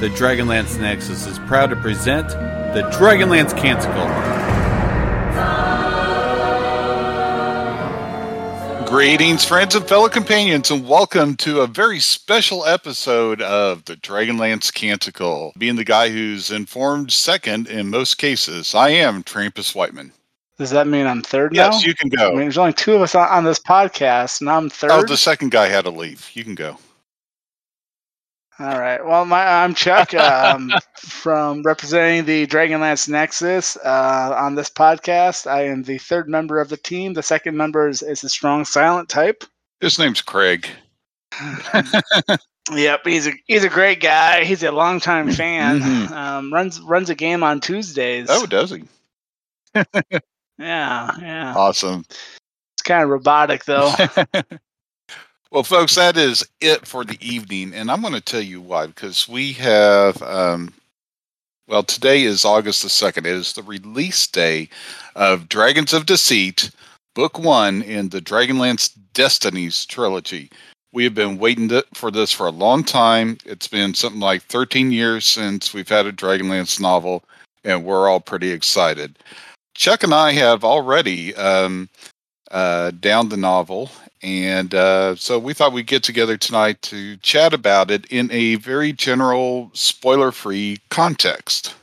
the Dragonlance Nexus is proud to present the Dragonlance Canticle. Greetings, friends and fellow companions, and welcome to a very special episode of the Dragonlance Canticle. Being the guy who's informed second in most cases, I am Trampas Whiteman. Does that mean I'm third now? Yes, you can go. I go. mean, there's only two of us on, on this podcast, and I'm oh, third. Oh, the second guy had to leave. You can go. All right. Well, my I'm Chuck um, from representing the Dragonlance Nexus uh, on this podcast. I am the third member of the team. The second member is, is a strong silent type. His name's Craig. Yep, he's a he's a great guy. He's a longtime fan. Mhm. Um, runs runs a game on Tuesdays. Oh, does he? yeah, yeah. Awesome. It's kind of robotic though. well, folks, that is it for the evening, and I'm going to tell you why. Because we have, um, well, today is August the second. It is the release day of Dragons of Deceit, Book One in the Dragonlance Destinies trilogy. We have been waiting to, for this for a long time. It's been something like 13 years since we've had a Dragonlance novel, and we're all pretty excited. Chuck and I have already um, uh, down the novel, and uh, so we thought we'd get together tonight to chat about it in a very general, spoiler-free context.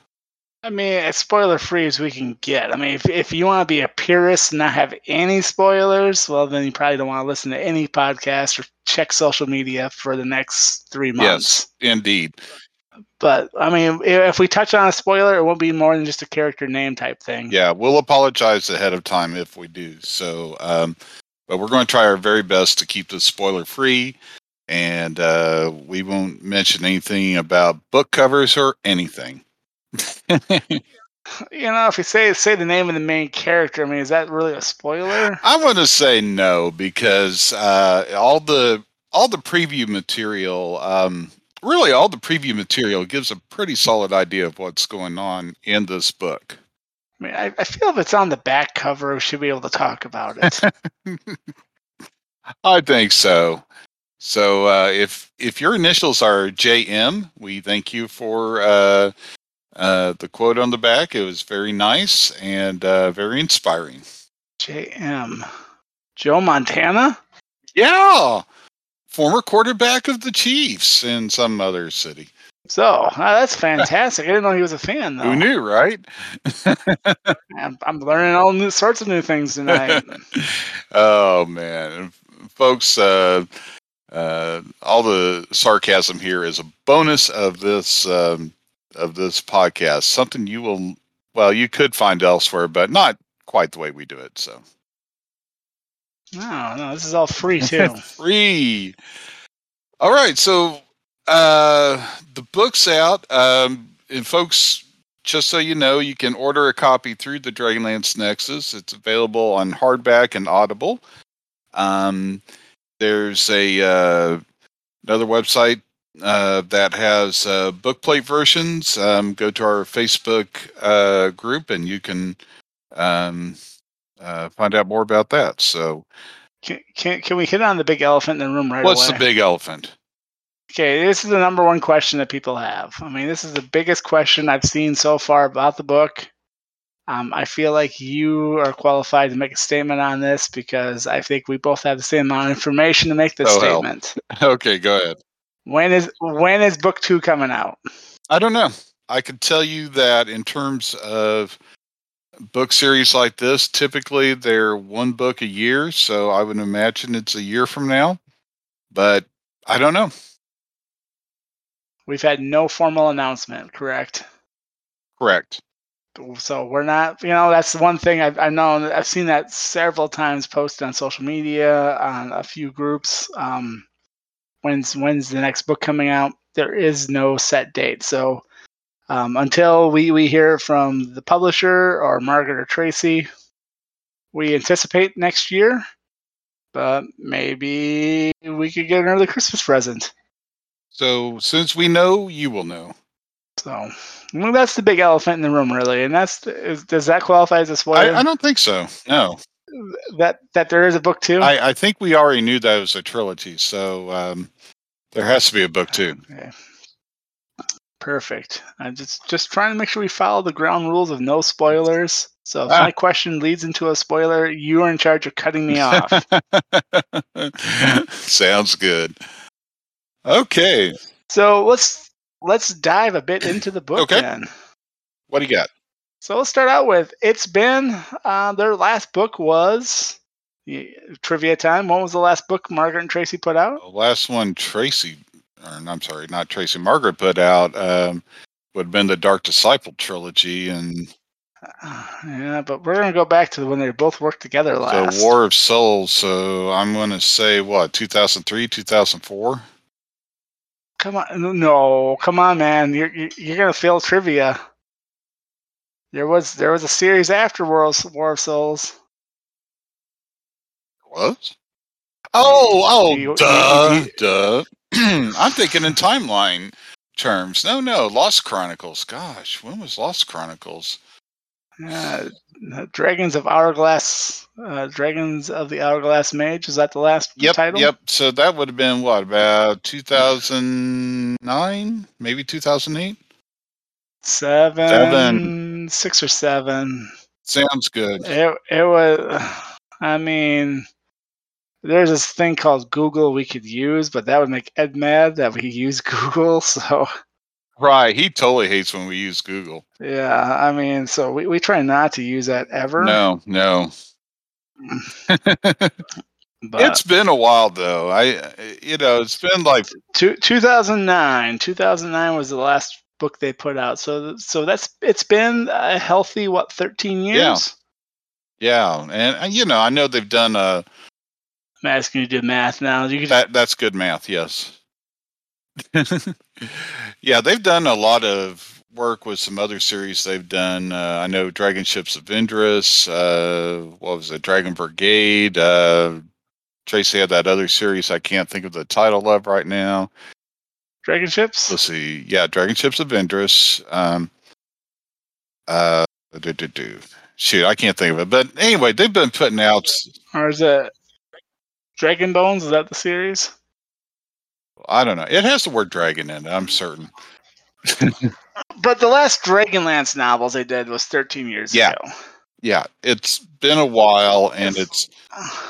I mean, as spoiler free as we can get. I mean, if, if you want to be a purist and not have any spoilers, well, then you probably don't want to listen to any podcast or check social media for the next three months. Yes, indeed. But I mean, if we touch on a spoiler, it won't be more than just a character name type thing. Yeah, we'll apologize ahead of time if we do. So, um, but we're going to try our very best to keep this spoiler-free, and uh, we won't mention anything about book covers or anything. You know, if you say say the name of the main character, I mean, is that really a spoiler? I'm going to say no because uh, all the all the preview material, um, really all the preview material, gives a pretty solid idea of what's going on in this book. I mean, I, I feel if it's on the back cover, we should be able to talk about it. I think so. So uh, if if your initials are JM, we thank you for uh, uh, the quote on the back. It was very nice and uh, very inspiring. J.M. Joe Montana. Yeah, former quarterback of the Chiefs in some other city. So uh, that's fantastic. I didn't know he was a fan though. Who knew, right? I'm, I'm learning all new sorts of new things tonight. oh man, folks! Uh, uh, all the sarcasm here is a bonus of this um, of this podcast. Something you will, well, you could find elsewhere, but not quite the way we do it. So no, no, this is all free too. free. All right, so uh, the book's out, um, and folks. Just so you know, you can order a copy through the Dragonlance Nexus. It's available on hardback and Audible. Um, there's a uh, another website uh, that has uh, bookplate versions. Um, go to our Facebook uh, group, and you can um, uh, find out more about that. So, Can, can, can we hit on the big elephant in the room right away? what's away? the big elephant? Okay, this is the number one question that people have. I mean, this is the biggest question I've seen so far about the book. Um, I feel like you are qualified to make a statement on this because I think we both have the same amount of information to make this Oh, hell. statement. Okay, go ahead. When is when is book two coming out? I don't know. I could tell you that in terms of book series like this, typically they're one book a year. So I would imagine it's a year from now. But I don't know. We've had no formal announcement, correct? Correct. So we're not, you know, that's one thing I've, I've known. I've seen that several times posted on social media, on a few groups. Um, when's when's the next book coming out? There is no set date. So um, until we we hear from the publisher or Margaret or Tracy, we anticipate next year. But maybe we could get another Christmas present. So since we know, you will know. So well, that's the big elephant in the room, really. And that's is, does that qualify as a spoiler? I, I don't think so. No. that that there is a book too. I, I think we already knew that it was a trilogy. So um, there has to be a book too. Okay. Perfect. I'm just just trying to make sure we follow the ground rules of no spoilers. So if Ah. my question leads into a spoiler, you are in charge of cutting me off. Sounds good. Okay. so let's let's dive a bit into the book Okay. then. What do you got? So let's start out with it's been uh, their last book was trivia time. What was the last book Margaret and Tracy put out? The last one Tracy, or I'm sorry, not Tracy, Margaret put out um, would have been the Dark Disciple trilogy and Yeah, but we're gonna go back to when they both worked together last. the War of Souls. So I'm going to say what 2003, 2004. Come on, no, come on, man! You're you're, gonna fail trivia. There was there was a series after War of, War of Souls. What? Oh, oh, You- you- duh, you- duh. I'm thinking in timeline terms. No, no, Lost Chronicles. Gosh, when was Lost Chronicles? Uh, Dragons of Hourglass, uh, Dragons of the Hourglass Mage. Is that the last Yep, title? yep. So that would have been what about 2009, maybe 2008. Seven, Seven. six or seven. Sounds good. It it was. I mean, there's this thing called Google we could use, but that would make Ed mad that we use Google. So Right, he totally hates when we use Google. yeah, I mean, so we, we try not to use that ever. No, no. it's been a while though. I, you know, it's been like two, 2009. 2009 was the last book they put out. So so that's it's been a healthy what 13 years. Yeah. yeah, and you know, I know they've done uh I'm asking you to do math now. You could that. That's good math. Yes. yeah, they've done a lot of work with some other series they've done. Uh, I know Dragon Ships of Vindras. Uh, what was it? Dragon Brigade. Uh, Tracy had that other series I can't think of the title of right now. Dragon ships. let's see. Yeah, Dragon Ships of Vindras. Um, uh, do, do, do. shoot, I can't think of it. But anyway, they've been putting out. Or is it Dragon Bones? Is that the series? I don't know. It has the word dragon in it. I'm certain. But the last Dragonlance novels they did was 13 years Yeah. ago. Yeah, it's been a while, and it's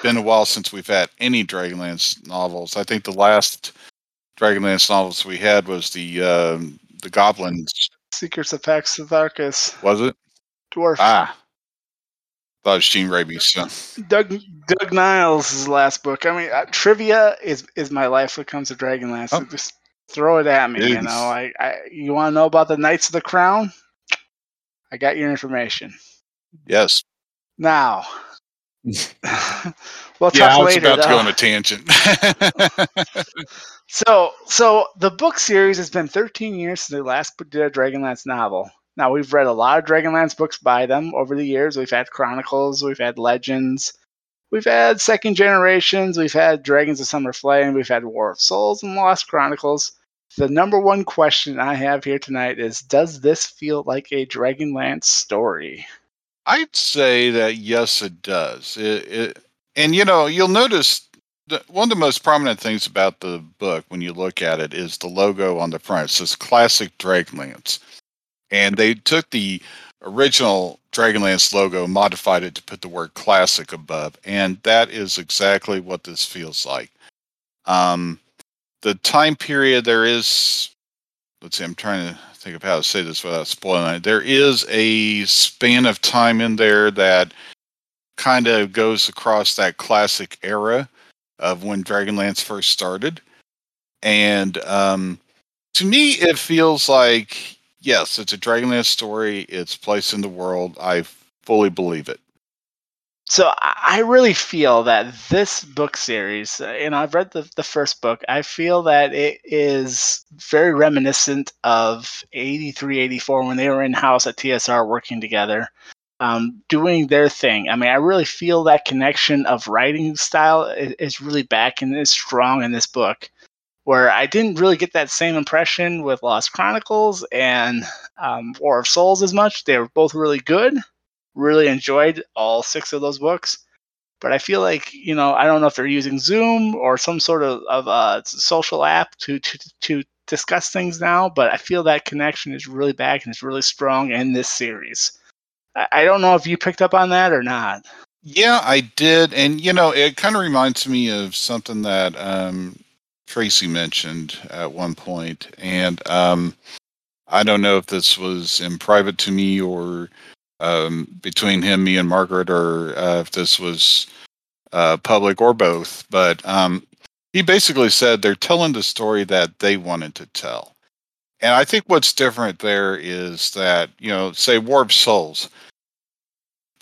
been a while since we've had any Dragonlance novels. I think the last Dragonlance novels we had was the um, the Goblins. Secrets of Pax Tharkas. Was it? Dwarf. Ah, thought it was Jean Rabe's son. Doug Doug Niles' last book. I mean, uh, trivia is is my life when it comes to Dragonlance. Oh. So just throw it at me. You Dude. know, I, I you want to know about the Knights of the Crown? I got your information. Yes. Now, we'll yeah, talk I was later. about to go on a tangent. So, so the book series has been 13 years since they last did a Dragonlance novel. Now we've read a lot of Dragonlance books by them over the years. We've had Chronicles, we've had Legends, we've had Second Generations, we've had Dragons of Summer Flame, we've had War of Souls and Lost Chronicles. The number one question I have here tonight is: Does this feel like a Dragonlance story? I'd say that yes, it does. It, it, and you know, you'll notice one of the most prominent things about the book when you look at it is the logo on the front. It says "Classic Dragonlance," and they took the original Dragonlance logo, modified it to put the word "classic" above, and that is exactly what this feels like. Um, the time period there is let's see i'm trying to think of how to say this without spoiling it there is a span of time in there that kind of goes across that classic era of when dragonlance first started and um, to me it feels like yes it's a dragonlance story it's place in the world i fully believe it So I really feel that this book series, and I've read the, the first book. I feel that it is very reminiscent of 83, 84 when they were in house at TSR working together, um, doing their thing. I mean, I really feel that connection of writing style is, is really back and is strong in this book. Where I didn't really get that same impression with Lost Chronicles and um, War of Souls as much. They were both really good really enjoyed all six of those books. But I feel like you know I don't know if they're using Zoom or some sort of of uh, social app to to to discuss things now, but I feel that connection is really back and it's really strong in this series. I, I don't know if you picked up on that or not. Yeah, I did, and you know, it kind of reminds me of something that um, Tracy mentioned at one point, and um, I don't know if this was in private to me or um, between him, me, and Margaret, or uh, if this was uh, public or both. But um, he basically said they're telling the story that they wanted to tell. And I think what's different there is that, you know, say War of Souls.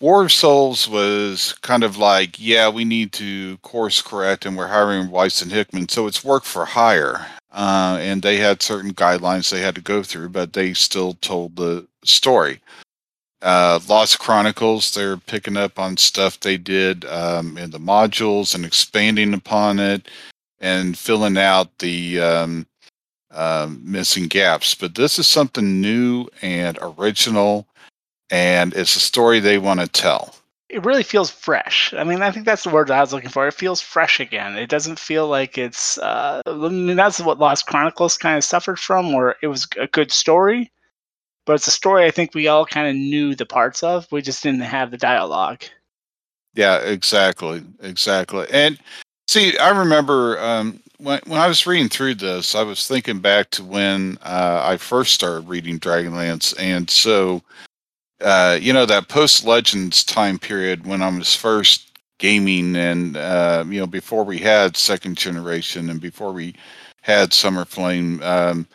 War of Souls was kind of like, yeah, we need to course correct and we're hiring Weis and Hickman. So it's work for hire. Uh, and they had certain guidelines they had to go through, but they still told the story. Uh, Lost Chronicles, they're picking up on stuff they did um, in the modules and expanding upon it and filling out the um, uh, missing gaps. But this is something new and original, and it's a story they want to tell. It really feels fresh. I mean, I think that's the word I was looking for. It feels fresh again. It doesn't feel like it's. Uh, I mean, that's what Lost Chronicles kind of suffered from, where it was a good story, but it's a story I think we all kind of knew the parts of. We just didn't have the dialogue. Yeah, exactly, exactly. And see, I remember um, when when I was reading through this, I was thinking back to when uh, I first started reading Dragonlance, and so uh, you know that post Legends time period when I was first gaming, and uh, you know before we had second generation, and before we had Summer Flame. Um,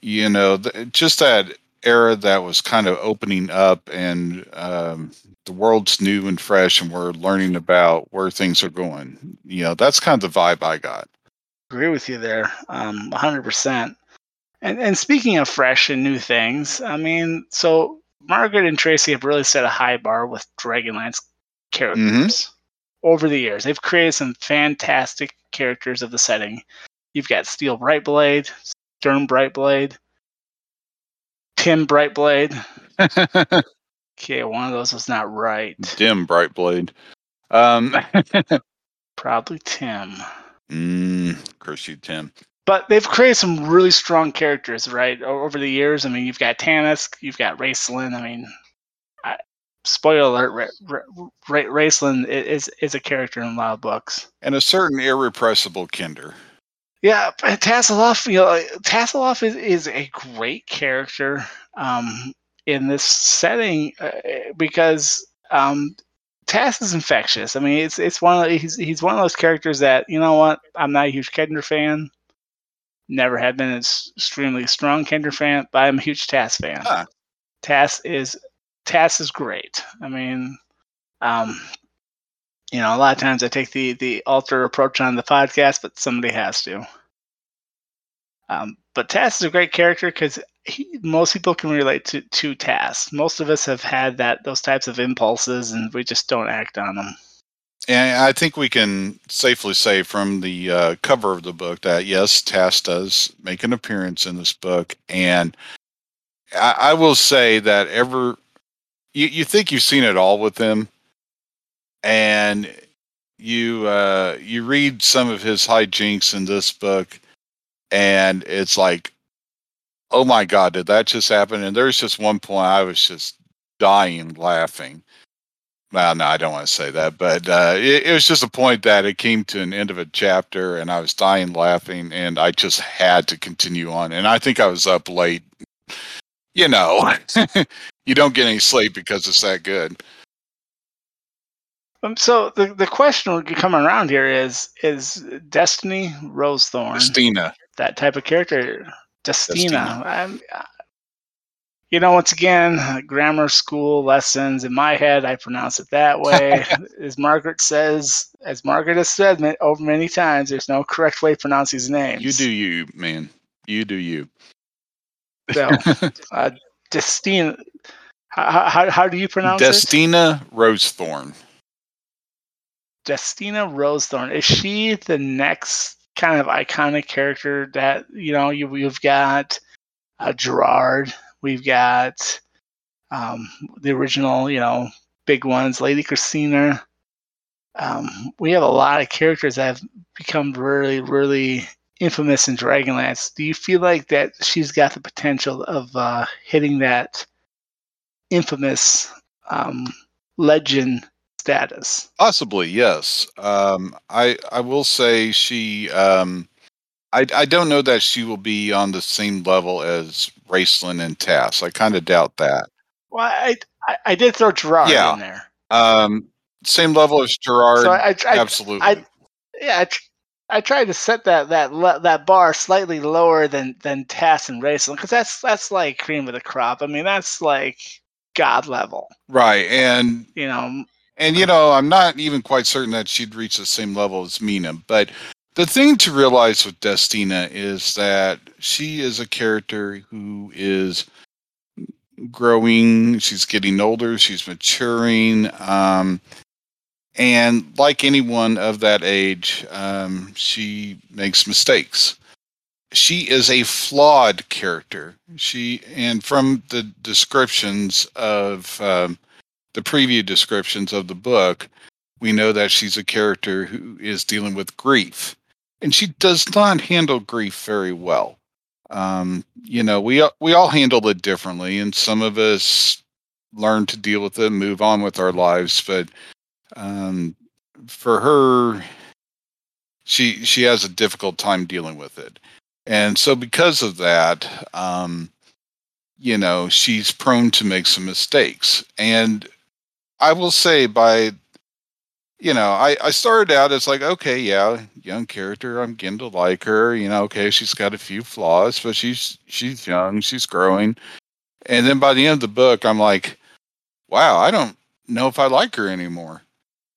you know, th- just that era that was kind of opening up and um, the world's new and fresh and we're learning about where things are going you know that's kind of the vibe i got agree with you there um, 100% and, and speaking of fresh and new things i mean so margaret and tracy have really set a high bar with dragonlance characters mm-hmm. over the years they've created some fantastic characters of the setting you've got steel brightblade sturm brightblade Tim Brightblade. okay, one of those was not right. Dim Brightblade. Um, Probably Tim. Mm, curse you, Tim. But they've created some really strong characters, right? Over the years. I mean, you've got Tanis, you've got Raistlin. I mean, I, spoiler alert, Ra- Ra- Raistlin is is a character in a lot of books. And a certain irrepressible Kender. Yeah, Tasslehoff, you know, Tasslehoff is, is a great character um, in this setting uh, because um, Tass is infectious. I mean, it's it's one of he's he's one of those characters that you know what I'm not a huge Kender fan. Never have been an extremely strong Kender fan, but I'm a huge Tass fan. Huh. Tass is Tass is great. I mean, um, you know, a lot of times I take the the alter approach on the podcast, but somebody has to. Um, but Tass is a great character because most people can relate to to Tass. Most of us have had that those types of impulses, and we just don't act on them. And I think we can safely say from the uh, cover of the book that yes, Tass does make an appearance in this book, and I, I will say that ever you, you think you've seen it all with him, and you uh, you read some of his hijinks in this book, and it's like, oh my god, did that just happen? And there's just one point I was just dying laughing. Well, no, I don't want to say that, but uh, it, it was just a point that it came to an end of a chapter, and I was dying laughing, and I just had to continue on. And I think I was up late. You know, you don't get any sleep because it's that good. Um, so the the question coming around here is is Destiny Rosethorn Destina that type of character Destina. Destina. You know, once again, grammar school lessons. In my head, I pronounce it that way. as Margaret says, as Margaret has said over many times, there's no correct way to pronounce these names. You do you, man. You do you. So, uh, Destina. How, how, how do you pronounce Destina it? Destina Rosethorn. Destina Rosethorn. Is she the next kind of iconic character that you know you, you've got uh, Gerard, we've got um, the original, you know, big ones, Lady Christina. Um, we have a lot of characters that have become really, really infamous in Dragonlance, do you feel like that she's got the potential of uh, hitting that infamous um, legend status? Possibly, yes. Um, I I will say she. Um, I I don't know that she will be on the same level as Raistlin and Tass. I kind of doubt that. Well, I, I, I did throw Gerard Yeah. in there. Um, same level as Gerard. So I, I, absolutely. I, yeah, I, tr- I tried to set that that le- that bar slightly lower than than Tass and Raistlin because that's that's like cream of the crop. I mean, that's like god level. right, and You know, And you know, I'm not even quite certain that she'd reach the same level as Mina. But the thing to realize with Destina is that she is a character who is growing. She's getting older. She's maturing. Um, and like anyone of that age, um, she makes mistakes. She is a flawed character. She and from the descriptions of um, the preview descriptions of the book, we know that she's a character who is dealing with grief, and she does not handle grief very well. Um, you know, we we all handle it differently, and some of us learn to deal with it, move on with our lives. But um, for her, she she has a difficult time dealing with it, and so because of that, um, you know, she's prone to make some mistakes, and I will say by you know, I, I started out as like, okay, yeah, young character, I'm getting to like her. You know, okay, she's got a few flaws, but she's she's young, she's growing. And then by the end of the book, I'm like, wow, I don't know if I like her anymore.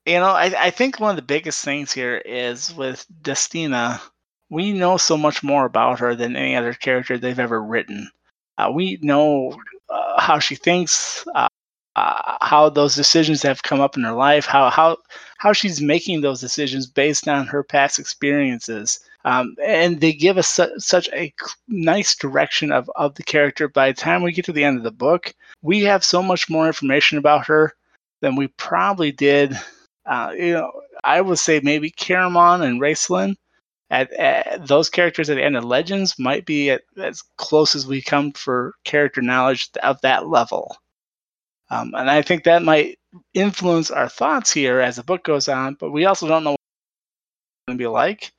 you know, I I think one of the biggest things here is with Destina, we know so much more about her than any other character they've ever written. Uh, we know uh, how she thinks, uh, uh, how those decisions have come up in her life, how how how she's making those decisions based on her past experiences. Um, and they give us su- such a nice direction of, of the character. By the time we get to the end of the book, we have so much more information about her than we probably did. Uh, you know, I would say maybe Caramon and Raistlin at, at those characters at the end of Legends might be at, as close as we come for character knowledge of that level. Um, and I think that might influence our thoughts here as the book goes on, but we also don't know what it's going to be like.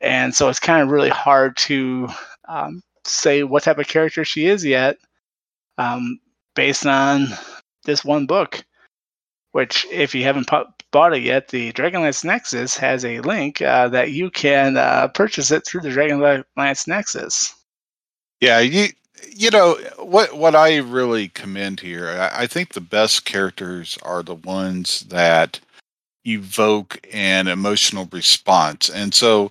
And so it's kind of really hard to um, say what type of character she is yet um, based on this one book, which, if you haven't bought it yet, the Dragonlance Nexus has a link uh, that you can uh, purchase it through the Dragonlance Nexus. Yeah, you you know what what I really commend here. I, I think the best characters are the ones that evoke an emotional response, and so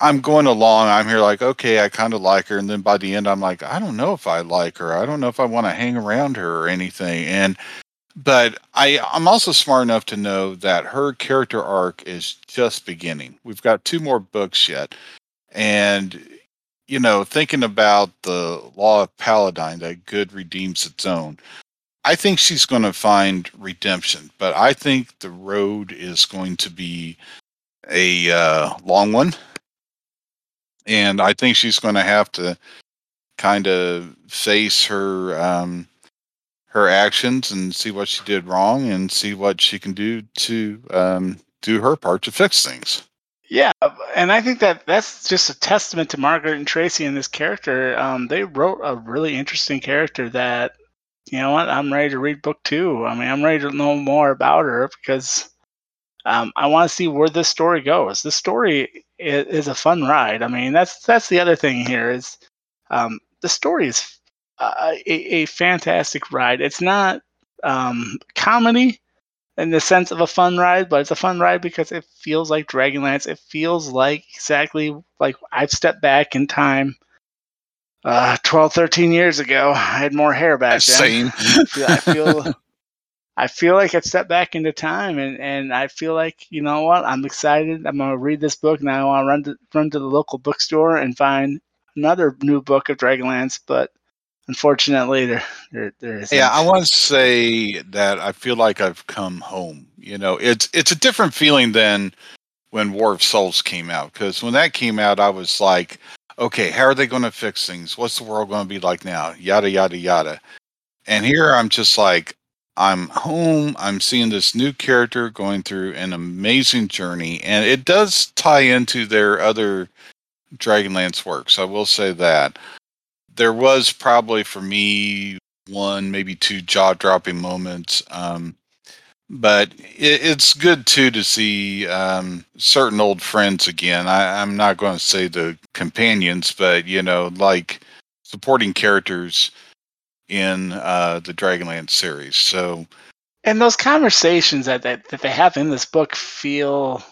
I'm going along. I'm here like, okay, I kind of like her, and then by the end, I'm like, I don't know if I like her. I don't know if I want to hang around her or anything. And but I I'm also smart enough to know that her character arc is just beginning. We've got two more books yet, and you know, thinking about the law of Paladine that good redeems its own. I think she's going to find redemption, but I think the road is going to be a uh, long one and I think she's going to have to kind of face her um, her actions and see what she did wrong and see what she can do to um, do her part to fix things. Yeah, and I think that that's just a testament to Margaret and Tracy and this character. Um, they wrote a really interesting character that, you know what, I'm ready to read book two. I mean, I'm ready to know more about her because um, I want to see where this story goes. This story is, is a fun ride. I mean, that's that's the other thing here is um, the story is uh, a, a fantastic ride. It's not um, comedy in the sense of a fun ride, but it's a fun ride because it feels like Dragonlance. It feels like exactly like I've stepped back in time. Uh, 12, 13 years ago, I had more hair back then. Same. I feel, I feel, I feel like I've stepped back into time, and, and I feel like you know what? I'm excited. I'm gonna read this book and I want to run to run to the local bookstore and find another new book of Dragonlance, but unfortunately, there there there is. Yeah, I want to say that I feel like I've come home. You know, it's it's a different feeling than when War of Souls came out. Because when that came out, I was like, okay, how are they going to fix things? What's the world going to be like now? Yada, yada, yada. And here I'm just like, I'm home. I'm seeing this new character going through an amazing journey. And it does tie into their other Dragonlance works. I will say that. There was probably for me one, maybe two jaw dropping moments. Um, but it, it's good too to see um, certain old friends again. I, I'm not going to say the companions, but you know, like supporting characters in uh, the Dragonlance series. So, and those conversations that, that that they have in this book feel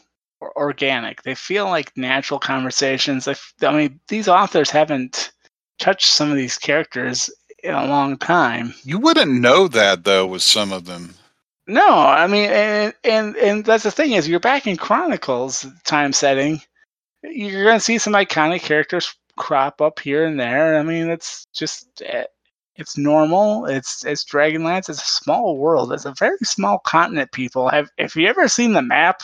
organic. They feel like natural conversations. I, I mean, these authors haven't touched some of these characters in a long time. You wouldn't know that though with some of them. No, I mean, and and and that's the thing is, you're back in Chronicles time setting. You're gonna see some iconic characters crop up here and there. I mean, it's just eh, it's normal. It's it's Dragonlance. It's a small world. It's a very small continent. People have. If you ever seen the map,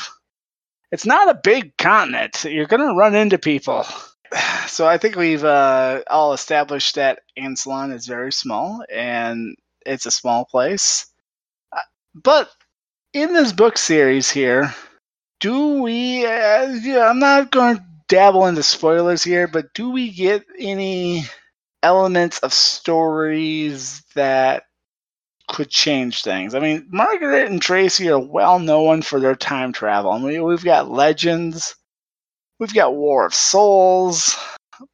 it's not a big continent. You're gonna run into people. So I think we've uh, all established that Ansalon is very small and it's a small place. Uh, but in this book series here, do we? Uh, I'm not going to dabble into spoilers here, but do we get any elements of stories that could change things. I mean, Margaret and Tracy are well known for their time travel. I mean, we've got Legends, we've got War of Souls.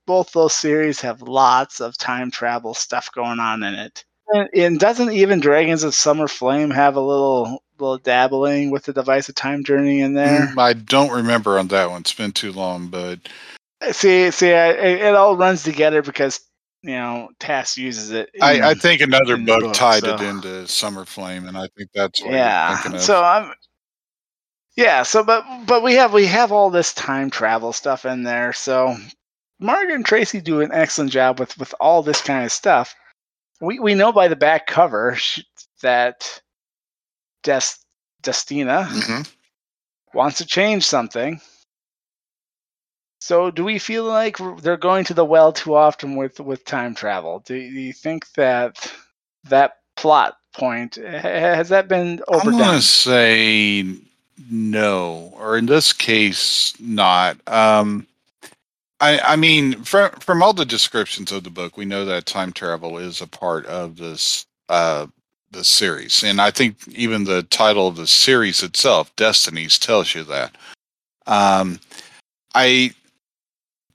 Both those series have lots of time travel stuff going on in it. And, and doesn't even Dragons of Summer Flame have a little little dabbling with the device of time journey in there? Mm, I don't remember on that one. It's been too long, but see, see, it, it all runs together because you know, Tass uses it. In, I, I, think another book, book, tied so. it into Summer Flame, and I think that's what yeah. So I'm, yeah. So, but but we have we have all this time travel stuff in there. So Margaret and Tracy do an excellent job with with all this kind of stuff. We we know by the back cover that Des, Destina mm-hmm. wants to change something so, do we feel like they're going to the well too often with with time travel? Do you think that that plot point has that been overdone? I'm going to say no, or in this case, not. Um, I, I mean, from from all the descriptions of the book, we know that time travel is a part of this uh, the series, and I think even the title of the series itself, Destinies, tells you that. Um, I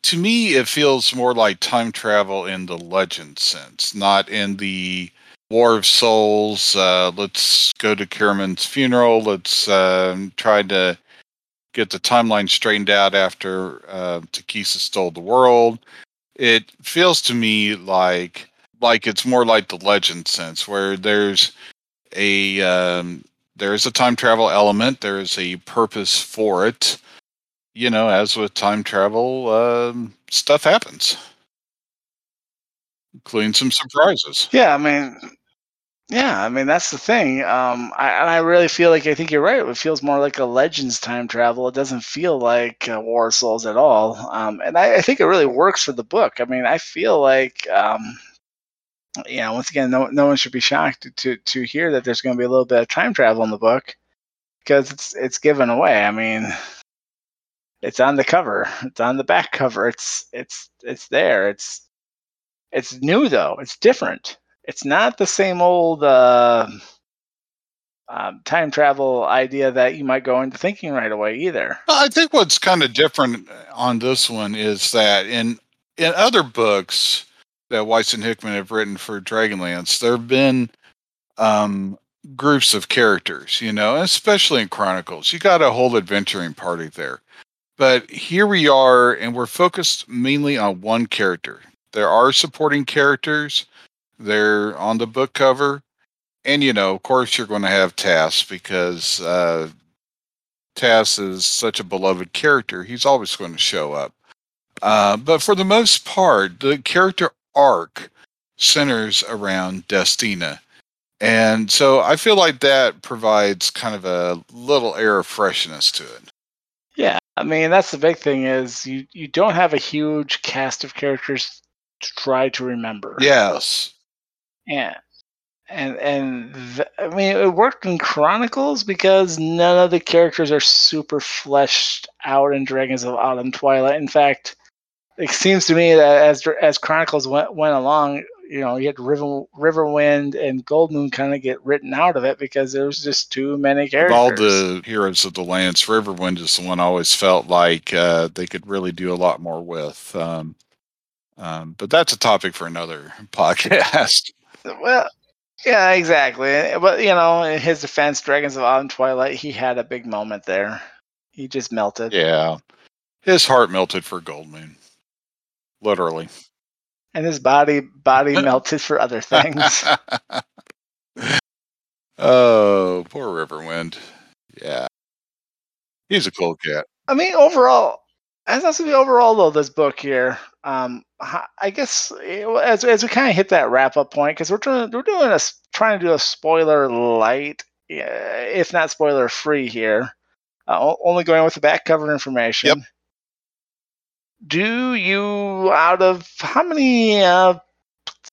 to me, it feels more like time travel in the legend sense, not in the War of Souls. Uh, let's go to Caramon's funeral. Let's uh, try to get the timeline straightened out after uh, Takhisis stole the world. It feels to me like like it's more like the legend sense, where there's a um, there's a time travel element. There is a purpose for it you know, as with time travel, um, stuff happens, including some surprises. Yeah, I mean, yeah, I mean that's the thing. Um, I, and I really feel like I think you're right. It feels more like a Legends time travel. It doesn't feel like uh, War Souls at all. Um, and I, I, think it really works for the book. I mean, I feel like, um, you know, once again, no, no one should be shocked to, to to hear that there's going to be a little bit of time travel in the book because it's it's given away. I mean, it's on the cover. It's on the back cover. It's it's it's there. It's it's new though. It's different. It's not the same old uh, um, time travel idea that you might go into thinking right away either. I think what's kind of different on this one is that in in other books that Weis and Hickman have written for Dragonlance, there have been um, groups of characters, you know, especially in Chronicles. You got a whole adventuring party there. But here we are, and we're focused mainly on one character. There are supporting characters, they're on the book cover. And, you know, of course, you're going to have Tass because uh, Tass is such a beloved character. He's always going to show up. Uh, but for the most part, the character arc centers around Destina. And so I feel like that provides kind of a little air of freshness to it. Yeah, I mean that's the big thing is you you don't have a huge cast of characters to try to remember. Yes. Yeah. And and th- I mean it worked in Chronicles because none of the characters are super fleshed out in Dragons of Autumn Twilight. In fact, it seems to me that as as Chronicles went went along, you know, you had River Riverwind and Goldmoon kind of get written out of it because there was just too many Of characters. all the heroes of the Lance, Riverwind is the one I always felt like uh, they could really do a lot more with. Um, um, but that's a topic for another podcast. Well, yeah, exactly. But you know, in his defense, Dragons of Autumn Twilight, he had a big moment there. He just melted, yeah. His heart melted for Goldmoon. Literally. and his body body melted for other things. oh, poor Riverwind. Yeah. He's a cool cat. I mean, overall, as I say, overall though, this book here, um, I guess eh, as as we kind of hit that wrap up point, because we're trying we're doing a trying to do a spoiler light, if not spoiler free here, uh, only going with the back cover information. Yep. Do you out of how many uh,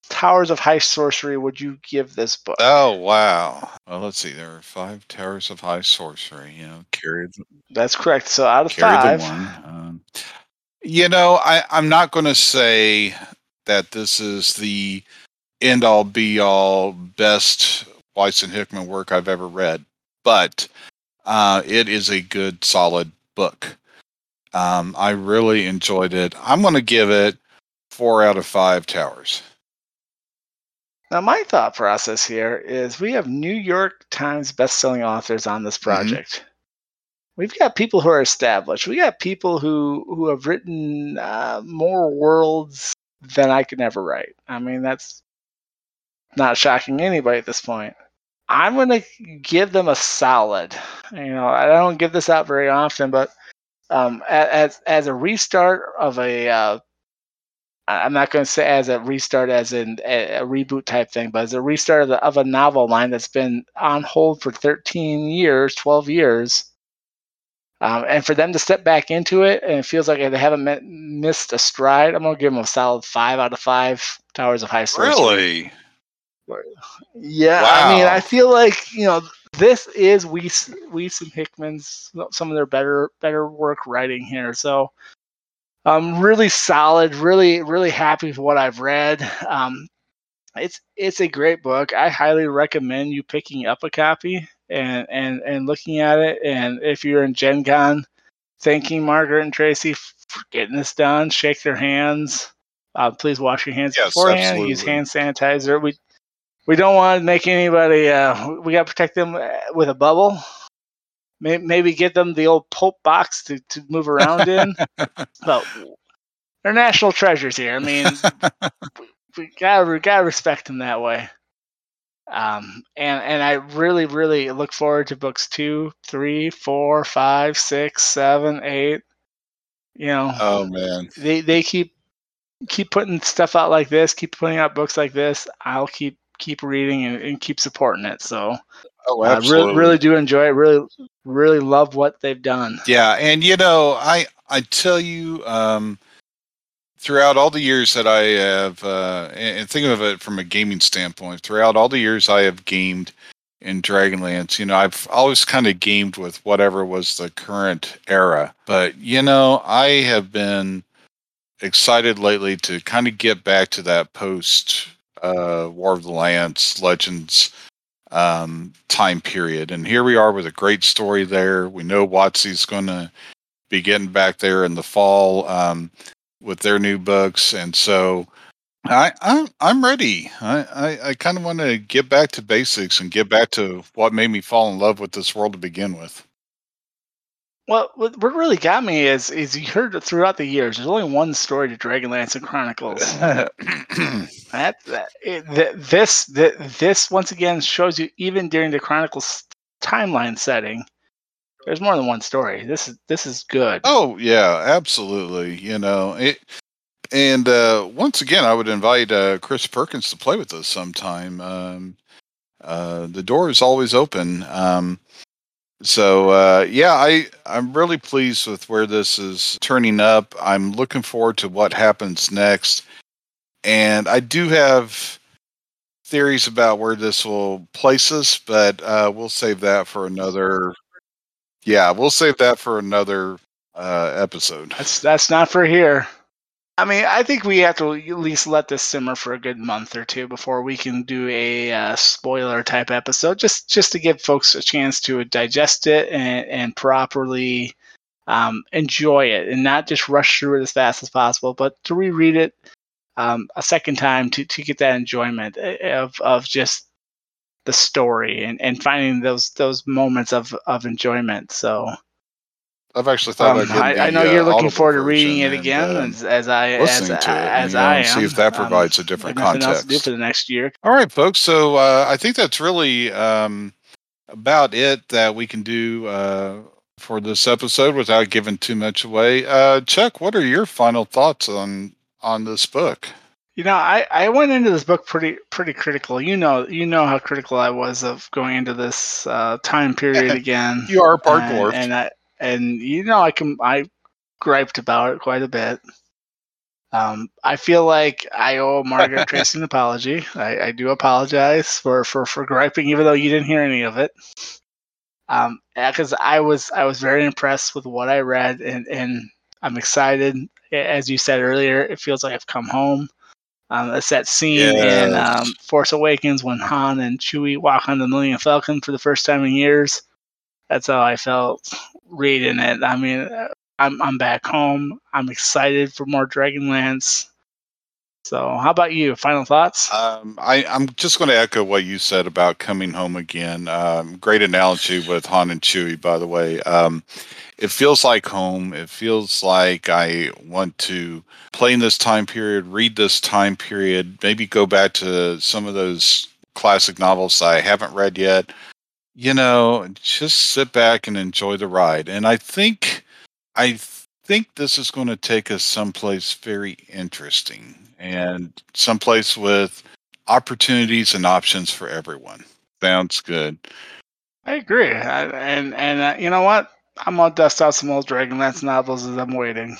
towers of high sorcery would you give this book? Oh, wow. Well, let's see. There are five towers of high sorcery. You know, carried, That's correct. So out of five, the one. Um, you know, I, I'm not going to say that this is the end all be all best Weis and Hickman work I've ever read, but uh, it is a good, solid book. Um, I really enjoyed it. I'm going to give it four out of five towers. Now, my thought process here is we have New York Times best-selling authors on this project. We've got people who are established. We got people who who have written uh, more worlds than I could ever write. I mean, that's not shocking anybody at this point. I'm going to give them a solid. You know, I don't give this out very often, but um, as as a restart of a uh, I'm not going to say as a restart, as in a, a reboot type thing, but as a restart of, the, of a novel line that's been on hold for 13 years, 12 years, um, and for them to step back into it, and it feels like they haven't met, missed a stride. I'm going to give them a solid five out of five Towers of High Sorcery. Really? Yeah, Wow. I mean, I feel like you know this is Weis, Weis and Hickman's some of their better better work writing here. So, um, really solid, really really happy with what I've read. Um, it's it's a great book. I highly recommend you picking up a copy and and and looking at it. And if you're in Gen Con, thanking Margaret and Tracy for getting this done. Shake their hands. Uh, please wash your hands Yes, beforehand. Use hand sanitizer. We we don't want to make anybody. Uh, we got to protect them uh, with a bubble. May- Maybe get them the old pulp box to, to move around in. but they're national treasures here. I mean, we gotta we gotta respect them that way. Um, and and I really really look forward to books two, three, four, five, six, seven, eight. You know, Oh man. they they keep keep putting stuff out like this, keep putting out books like this. I'll keep keep reading and, and keep supporting it. So Oh, I absolutely. really really do enjoy it. Really really love what they've done. Yeah, and you know, I I tell you, um, throughout all the years that I have, uh, and, and think of it from a gaming standpoint, throughout all the years I have gamed in Dragonlance, you know, I've always kind of gamed with whatever was the current era. But you know, I have been excited lately to kind of get back to that post uh, War of the Lance Legends um, time period. And here we are with a great story there. We know WotC's going to be getting back there in the fall um, with their new books, and so I, I'm I'm ready. I I, I kind of want to get back to basics and get back to what made me fall in love with this world to begin with. Well, what really got me is is you heard throughout the years. There's only one story to Dragonlance and Chronicles. That, that, it, th- this th- this once again shows you even during the Chronicles timeline setting, there's more than one story. This is this is good. Oh yeah, absolutely. You know it, and uh, once again, I would invite uh, Chris Perkins to play with us sometime. Um, uh, the door is always open. Um, So uh, yeah, I I'm really pleased with where this is turning up. I'm looking forward to what happens next, and I do have theories about where this will place us, but uh, we'll save that for another. Yeah, we'll save that for another uh, episode. That's that's not for here. I mean, I think we have to at least let this simmer for a good month or two before we can do a uh, spoiler type episode, just just to give folks a chance to digest it and, and properly um, enjoy it, and not just rush through it as fast as possible, but to reread it um, a second time to, to get that enjoyment eh, of of just the story and, and finding those those moments of, of enjoyment. So I've actually thought um, I, I, know the, you're uh, looking forward to reading it and, again, uh, as, as I as, to it, as you know, I and am. see if that Um, provides a different nothing else to do context. for the next year. All right, folks. So uh, I think that's really um, about it that we can do uh, for this episode without giving too much away. Uh, Chuck, what are your final thoughts on on this book? You know, I, I went into this book pretty pretty critical. You know, you know how critical I was of going into this uh, time period again. You are a part and, dwarf. and I and you know I can I griped about it quite a bit. Um, I feel like I owe Margaret Tracy an apology. I, I do apologize for, for, for griping, even though you didn't hear any of it. Um, because I was I was very impressed with what I read, and and I'm excited. As you said earlier, it feels like I've come home. Um, it's that scene in um, Force Awakens when Han and Chewie walk on the Millennium Falcon for the first time in years. That's how I felt reading it. I mean, I'm I'm back home. I'm excited for more Dragonlance. So, how about you? Final thoughts? Um, I, I'm just going to echo what you said about coming home again. Um, great analogy with Han and Chewie, by the way. Um, it feels like home. It feels like I want to play in this time period, read this time period, maybe go back to some of those classic novels I haven't read yet. You know, just sit back and enjoy the ride. And I think, I think this is going to take us someplace very interesting and someplace with opportunities and options for everyone. Sounds good. I agree. I, and and uh, you know what? I'm gonna dust out some old Dragonlance novels as I'm waiting.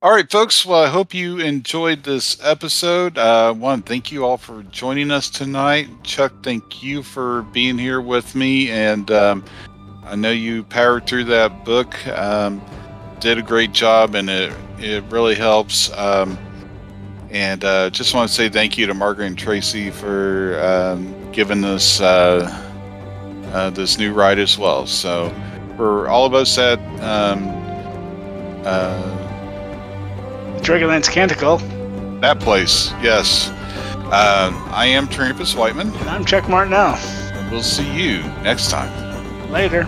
All right, folks. Well, I hope you enjoyed this episode. I Uh, one, thank you all for joining us tonight. Chuck, thank you for being here with me. And um, I know you powered through that book, um, did a great job, and it it really helps. Um, and uh, just want to say thank you to Margaret and Tracy for um, giving us uh, uh, this new ride as well. So, for all of us at um, uh, Dragonlance Canticle. that place, yes. Um, I am Trampas Whiteman. And I'm Chuck Martinell. We'll see you next time. Later.